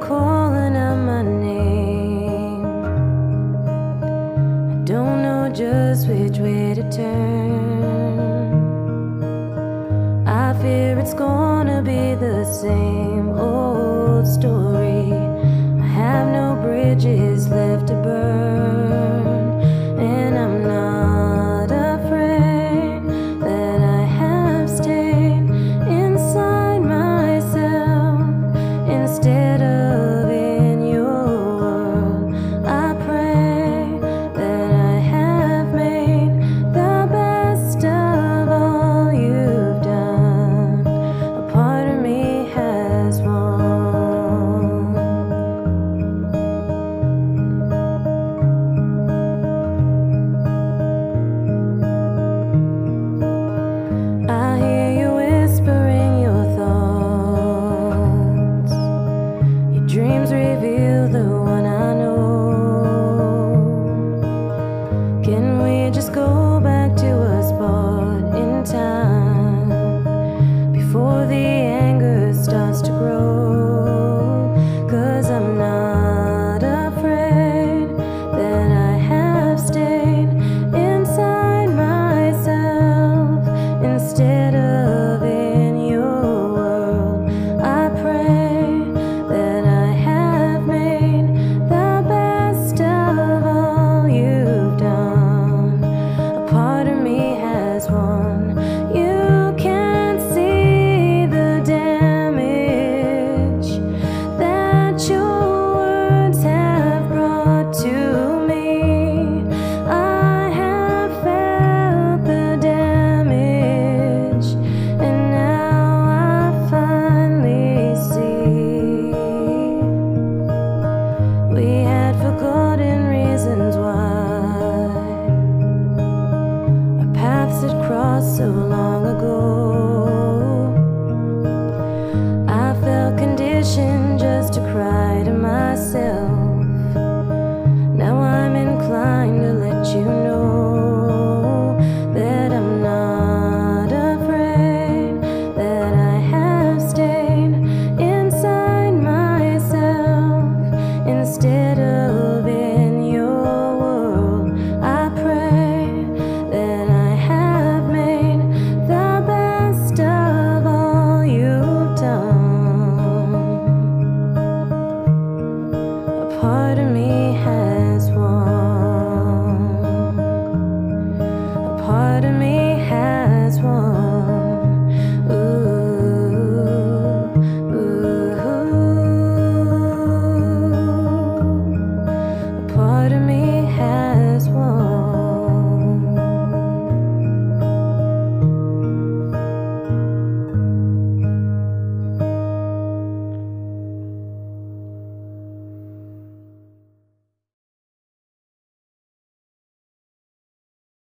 calling out my name. I don't know just which way to turn. I fear it's gonna be the same. Oh, dreams reveal the so long ago.